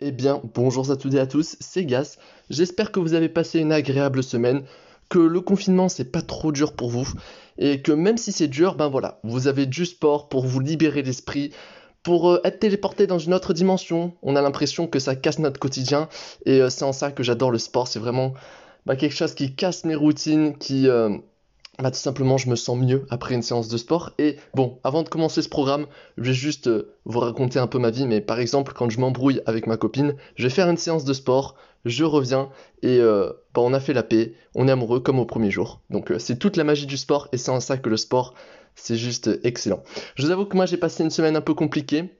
Eh bien, bonjour à toutes et à tous, c'est Gas. J'espère que vous avez passé une agréable semaine, que le confinement c'est pas trop dur pour vous, et que même si c'est dur, ben voilà, vous avez du sport pour vous libérer l'esprit, pour euh, être téléporté dans une autre dimension. On a l'impression que ça casse notre quotidien, et euh, c'est en ça que j'adore le sport, c'est vraiment bah, quelque chose qui casse mes routines, qui... euh, bah, tout simplement, je me sens mieux après une séance de sport. Et bon, avant de commencer ce programme, je vais juste euh, vous raconter un peu ma vie. Mais par exemple, quand je m'embrouille avec ma copine, je vais faire une séance de sport, je reviens et euh, bah, on a fait la paix, on est amoureux comme au premier jour. Donc euh, c'est toute la magie du sport et c'est en ça que le sport, c'est juste excellent. Je vous avoue que moi j'ai passé une semaine un peu compliquée.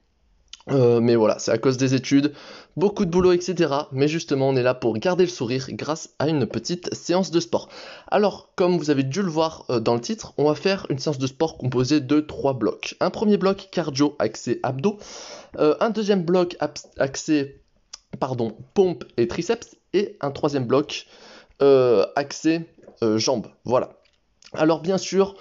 Euh, mais voilà, c'est à cause des études, beaucoup de boulot, etc. Mais justement, on est là pour garder le sourire grâce à une petite séance de sport. Alors, comme vous avez dû le voir euh, dans le titre, on va faire une séance de sport composée de trois blocs. Un premier bloc cardio axé abdos, euh, un deuxième bloc axé pardon, pompe et triceps, et un troisième bloc euh, axé jambes. Voilà. Alors bien sûr,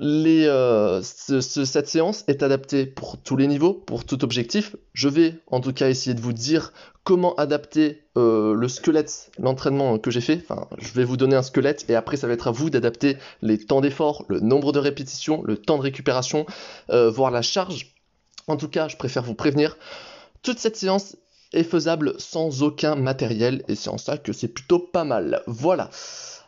les, euh, ce- ce- cette séance est adaptée pour tous les niveaux, pour tout objectif. Je vais en tout cas essayer de vous dire comment adapter euh, le squelette, l'entraînement que j'ai fait. Enfin, je vais vous donner un squelette et après ça va être à vous d'adapter les temps d'effort, le nombre de répétitions, le temps de récupération, euh, voire la charge. En tout cas, je préfère vous prévenir. Toute cette séance est faisable sans aucun matériel et c'est en ça que c'est plutôt pas mal. Voilà.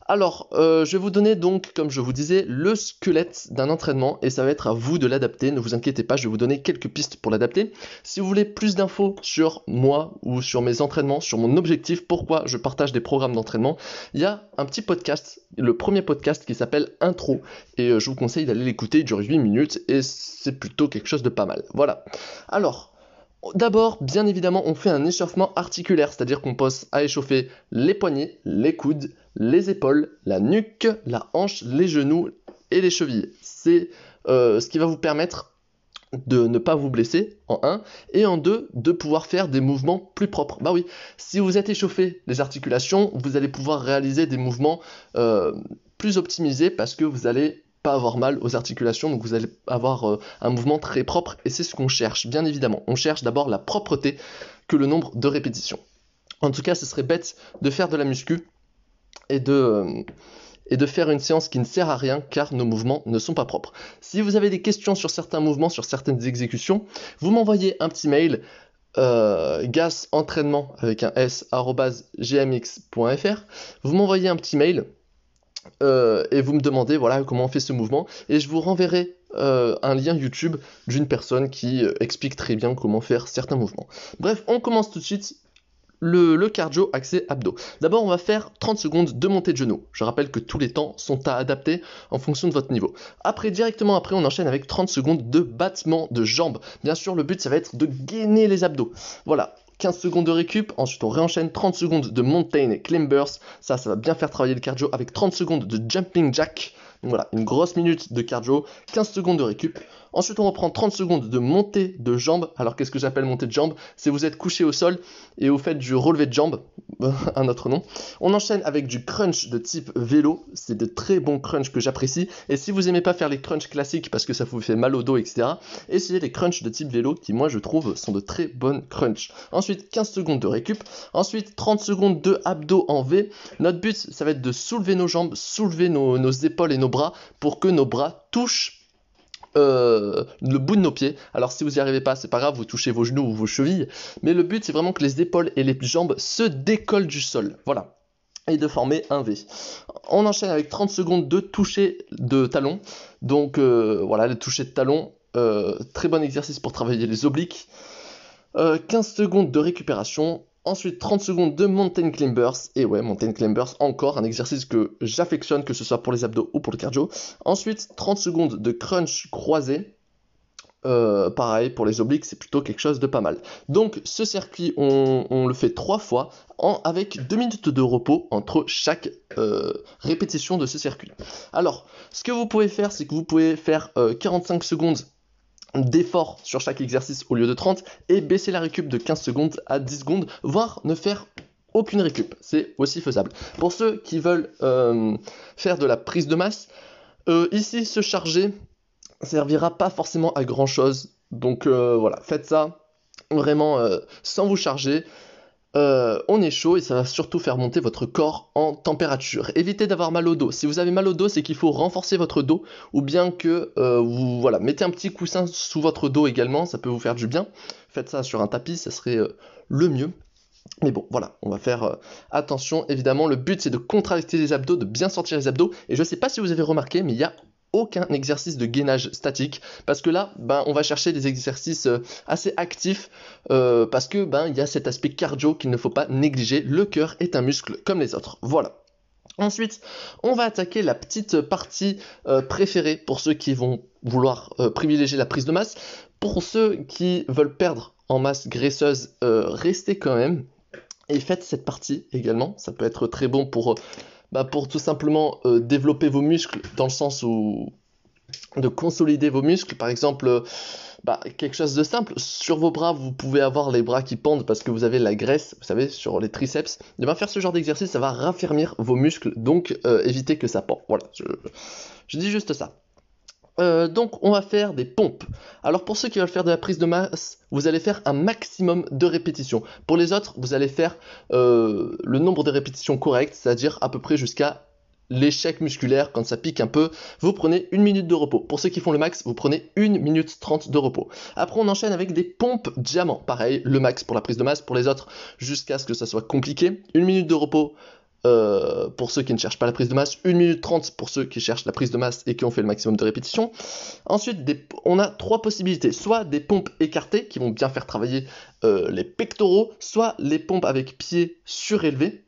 Alors, euh, je vais vous donner donc, comme je vous disais, le squelette d'un entraînement et ça va être à vous de l'adapter. Ne vous inquiétez pas, je vais vous donner quelques pistes pour l'adapter. Si vous voulez plus d'infos sur moi ou sur mes entraînements, sur mon objectif, pourquoi je partage des programmes d'entraînement, il y a un petit podcast, le premier podcast qui s'appelle Intro et euh, je vous conseille d'aller l'écouter, il dure 8 minutes et c'est plutôt quelque chose de pas mal. Voilà. Alors, D'abord, bien évidemment, on fait un échauffement articulaire, c'est-à-dire qu'on pose à échauffer les poignets, les coudes, les épaules, la nuque, la hanche, les genoux et les chevilles. C'est euh, ce qui va vous permettre de ne pas vous blesser en 1 et en 2 de pouvoir faire des mouvements plus propres. Bah oui, si vous êtes échauffé les articulations, vous allez pouvoir réaliser des mouvements euh, plus optimisés parce que vous allez pas avoir mal aux articulations, donc vous allez avoir euh, un mouvement très propre et c'est ce qu'on cherche, bien évidemment. On cherche d'abord la propreté que le nombre de répétitions. En tout cas, ce serait bête de faire de la muscu et de, euh, et de faire une séance qui ne sert à rien car nos mouvements ne sont pas propres. Si vous avez des questions sur certains mouvements, sur certaines exécutions, vous m'envoyez un petit mail euh, gasentraînement avec un s gmx.fr. Vous m'envoyez un petit mail euh, et vous me demandez voilà comment on fait ce mouvement et je vous renverrai un lien YouTube d'une personne qui explique très bien comment faire certains mouvements. Bref, on commence tout de suite le, cardio axé abdos. D'abord, on va faire 30 secondes de montée de genoux. Je rappelle que tous les temps sont à adapter en fonction de votre niveau. Après, directement après, on enchaîne avec 30 secondes de battement de jambes. Bien sûr, le but, ça va être de gainer les abdos. Voilà. 15 secondes de récup, ensuite on réenchaîne 30 secondes de mountain climbers, ça ça va bien faire travailler le cardio avec 30 secondes de jumping jack, donc voilà, une grosse minute de cardio, 15 secondes de récup, ensuite on reprend 30 secondes de montée de jambes, alors qu'est-ce que j'appelle montée de jambes C'est vous êtes couché au sol et vous faites du relevé de jambes, un autre nom, on enchaîne avec du crunch de type vélo, c'est de très bons crunch que j'apprécie, et si vous aimez pas faire les crunchs classiques parce que ça vous fait mal au dos, etc., essayez les crunchs de type vélo qui moi je trouve sont de très bonnes crunchs. Ensuite 15 secondes de récup, ensuite 30 secondes de abdos en V. Notre but ça va être de soulever nos jambes, soulever nos épaules et nos bras pour que nos bras touchent euh, le bout de nos pieds. Alors si vous n'y arrivez pas, c'est pas grave, vous touchez vos genoux ou vos chevilles, mais le but c'est vraiment que les épaules et les jambes se décollent du sol. Voilà. Et de former un V. On enchaîne avec 30 secondes de toucher de talon. Donc euh, voilà, le toucher de talon, euh, très bon exercice pour travailler les obliques. Euh, 15 secondes de récupération. Ensuite 30 secondes de mountain climbers. Et ouais, mountain climbers, encore un exercice que j'affectionne, que ce soit pour les abdos ou pour le cardio. Ensuite 30 secondes de crunch croisé. Euh, pareil, pour les obliques, c'est plutôt quelque chose de pas mal. Donc ce circuit, on, le fait trois fois avec deux minutes de repos entre chaque euh, répétition de ce circuit. Alors, ce que vous pouvez faire, c'est que vous pouvez faire euh, 45 secondes d'effort sur chaque exercice au lieu de 30 et baisser la récup de 15 secondes à 10 secondes, voire ne faire aucune récup. C'est aussi faisable. Pour ceux qui veulent euh, faire de la prise de masse, euh, ici se charger servira pas forcément à grand chose. Donc euh, voilà, faites ça. vraiment sans vous charger. On est chaud et ça va surtout faire monter votre corps en température. Évitez d'avoir mal au dos. Si vous avez mal au dos, c'est qu'il faut renforcer votre dos ou bien que vous voilà, mettez un petit coussin sous votre dos également, ça peut vous faire du bien. Faites ça sur un tapis, ça serait le mieux. Mais bon, voilà, on va faire euh, attention. Évidemment, le but c'est de contracter les abdos, de bien sortir les abdos. Et je ne sais pas si vous avez remarqué, mais il n'y a aucun exercice de gainage statique parce que là ben, on va chercher des exercices euh, assez actifs euh, parce que ben il y a cet aspect cardio qu'il ne faut pas négliger. Le cœur est un muscle comme les autres. Voilà. Ensuite, on va attaquer la petite partie préférée pour ceux qui vont vouloir privilégier la prise de masse. Pour ceux qui veulent perdre en masse graisseuse, restez quand même et faites cette partie également, ça peut être très bon pour, euh, bah, pour tout simplement euh, développer vos muscles dans le sens où de consolider vos muscles, par exemple, euh, bah, quelque chose de simple, sur vos bras vous pouvez avoir les bras qui pendent parce que vous avez la graisse, vous savez, sur les triceps, et bien faire ce genre d'exercice ça va raffermir vos muscles, donc évitez que ça pend, voilà, je dis juste ça. Euh, donc on va faire des pompes. Alors pour ceux qui veulent faire de la prise de masse, vous allez faire un maximum de répétitions. Pour les autres, vous allez faire euh, le nombre de répétitions correctes, c'est-à-dire à peu près jusqu'à l'échec musculaire quand ça pique un peu. Vous prenez une minute de repos. Pour ceux qui font le max, vous prenez une minute 30 de repos. Après on enchaîne avec des pompes diamants. Pareil, le max pour la prise de masse. Pour les autres, jusqu'à ce que ça soit compliqué. Une minute de repos, euh, pour ceux qui ne cherchent pas la prise de masse, 1 minute 30 pour ceux qui cherchent la prise de masse et qui ont fait le maximum de répétitions. Ensuite, on a trois possibilités, soit des pompes écartées qui vont bien faire travailler euh, les pectoraux, soit les pompes avec pieds surélevés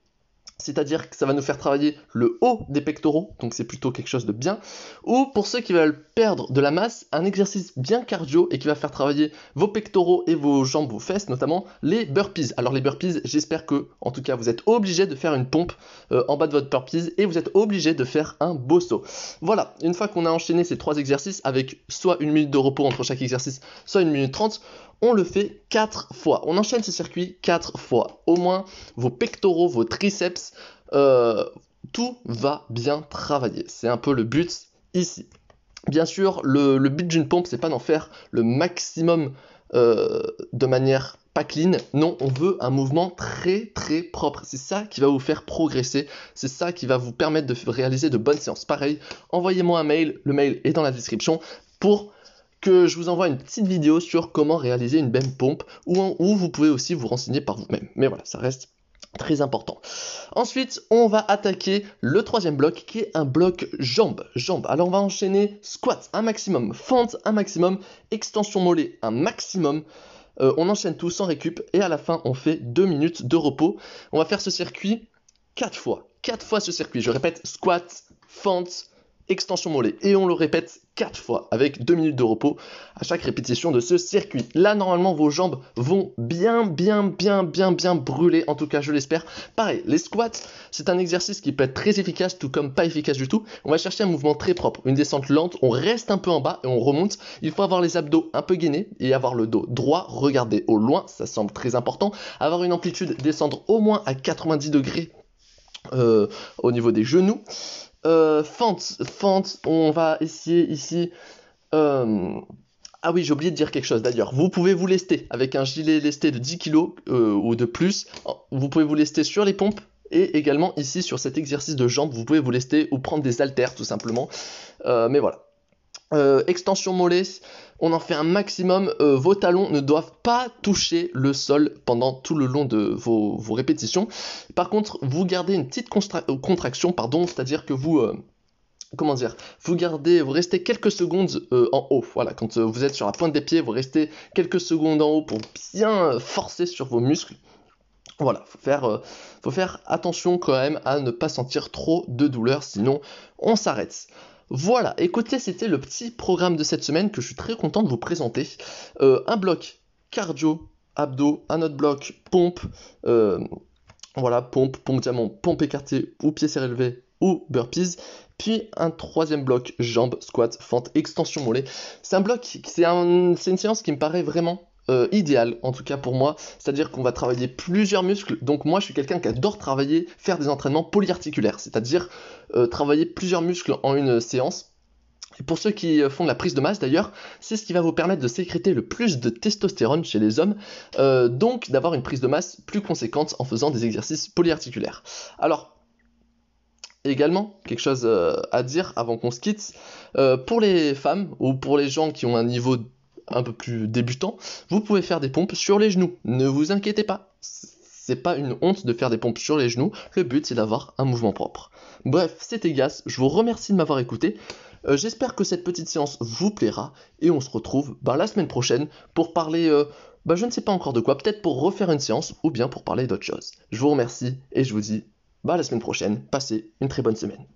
c'est-à-dire que ça va nous faire travailler le haut des pectoraux, donc c'est plutôt quelque chose de bien, ou pour ceux qui veulent perdre de la masse, un exercice bien cardio et qui va faire travailler vos pectoraux et vos jambes, vos fesses notamment, les burpees. Alors les burpees, j'espère que, en tout cas, vous êtes obligé de faire une pompe euh, en bas de votre burpees et vous êtes obligé de faire un bosso. Voilà, une fois qu'on a enchaîné ces trois exercices avec soit une minute de repos entre chaque exercice, soit une minute trente, on le fait 4 fois. On enchaîne ce circuit 4 fois. Au moins, vos pectoraux, vos triceps, euh, tout va bien travailler. C'est un peu le but ici. Bien sûr, le, but d'une pompe, c'est pas d'en faire le maximum euh, de manière pas clean. Non, on veut un mouvement très très propre. C'est ça qui va vous faire progresser. C'est ça qui va vous permettre de réaliser de bonnes séances. Pareil, envoyez-moi un mail. Le mail est dans la description pour je vous envoie une petite vidéo sur comment réaliser une même pompe ou vous pouvez aussi vous renseigner par vous-même. Mais voilà, ça reste très important. Ensuite, on va attaquer le troisième bloc qui est un bloc jambes. Jambes. Alors on va enchaîner squat un maximum, fente un maximum, extension mollet un maximum. Euh, on enchaîne tout sans récup et à la fin on fait 2 minutes de repos. On va faire ce circuit 4 fois. 4 fois ce circuit. Je répète, squat, fente, extension mollet. Et on le répète 4 fois avec 2 minutes de repos à chaque répétition de ce circuit. Là, normalement, vos jambes vont bien, bien, bien, bien, bien brûler. En tout cas, je l'espère. Pareil, les squats, c'est un exercice qui peut être très efficace, tout comme pas efficace du tout. On va chercher un mouvement très propre, une descente lente. On reste un peu en bas et on remonte. Il faut avoir les abdos un peu gainés et avoir le dos droit. Regardez au loin, ça semble très important. Avoir une amplitude, descendre au moins à 90 degrés euh, au niveau des genoux. Euh, fente, fente, on va essayer ici. Euh, ah oui, j'ai oublié de dire quelque chose d'ailleurs. Vous pouvez vous lester avec un gilet lesté de 10 kg euh, ou de plus. Vous pouvez vous lester sur les pompes et également ici sur cet exercice de jambes, vous pouvez vous lester ou prendre des haltères tout simplement. mais voilà. Extension mollet, on en fait un maximum. Euh, vos talons ne doivent pas toucher le sol pendant tout le long de vos, répétitions. Par contre, vous gardez une petite euh, contraction, pardon, c'est-à-dire que vous... Euh, vous gardez, vous restez quelques secondes en haut. Voilà, quand vous êtes sur la pointe des pieds, vous restez quelques secondes en haut pour bien forcer sur vos muscles. Voilà, faut faire, faut faire attention quand même à ne pas sentir trop de douleur, sinon on s'arrête. Voilà, écoutez, c'était le petit programme de cette semaine que je suis très content de vous présenter. Euh, un bloc cardio, abdos, un autre bloc pompe, euh, voilà, pompe, pompe diamant, pompe écartée ou pied surélevé ou burpees. Puis un troisième bloc, jambes, squat, fente, extension mollet. C'est un bloc, c'est une séance qui me paraît vraiment euh, idéal, en tout cas pour moi. C'est-à-dire qu'on va travailler plusieurs muscles. Donc moi, je suis quelqu'un qui adore travailler, faire des entraînements polyarticulaires, c'est-à-dire euh, travailler plusieurs muscles en une séance. pour ceux qui font de la prise de masse d'ailleurs, c'est ce qui va vous permettre de sécréter le plus de testostérone chez les hommes, euh, donc d'avoir une prise de masse plus conséquente en faisant des exercices polyarticulaires. Alors, également, quelque chose euh, à dire avant qu'on se quitte, euh, pour les femmes ou pour les gens qui ont un niveau un peu plus débutant, vous pouvez faire des pompes sur les genoux. Ne vous inquiétez pas, c'est pas une honte de faire des pompes sur les genoux, le but c'est d'avoir un mouvement propre. Bref, c'était Gas, je vous remercie de m'avoir écouté. Euh, j'espère que cette petite séance vous plaira et on se retrouve bah, la semaine prochaine pour parler, euh, bah, je ne sais pas encore de quoi, peut-être pour refaire une séance ou bien pour parler d'autre chose. Je vous remercie et je vous dis bah, la semaine prochaine. Passez une très bonne semaine.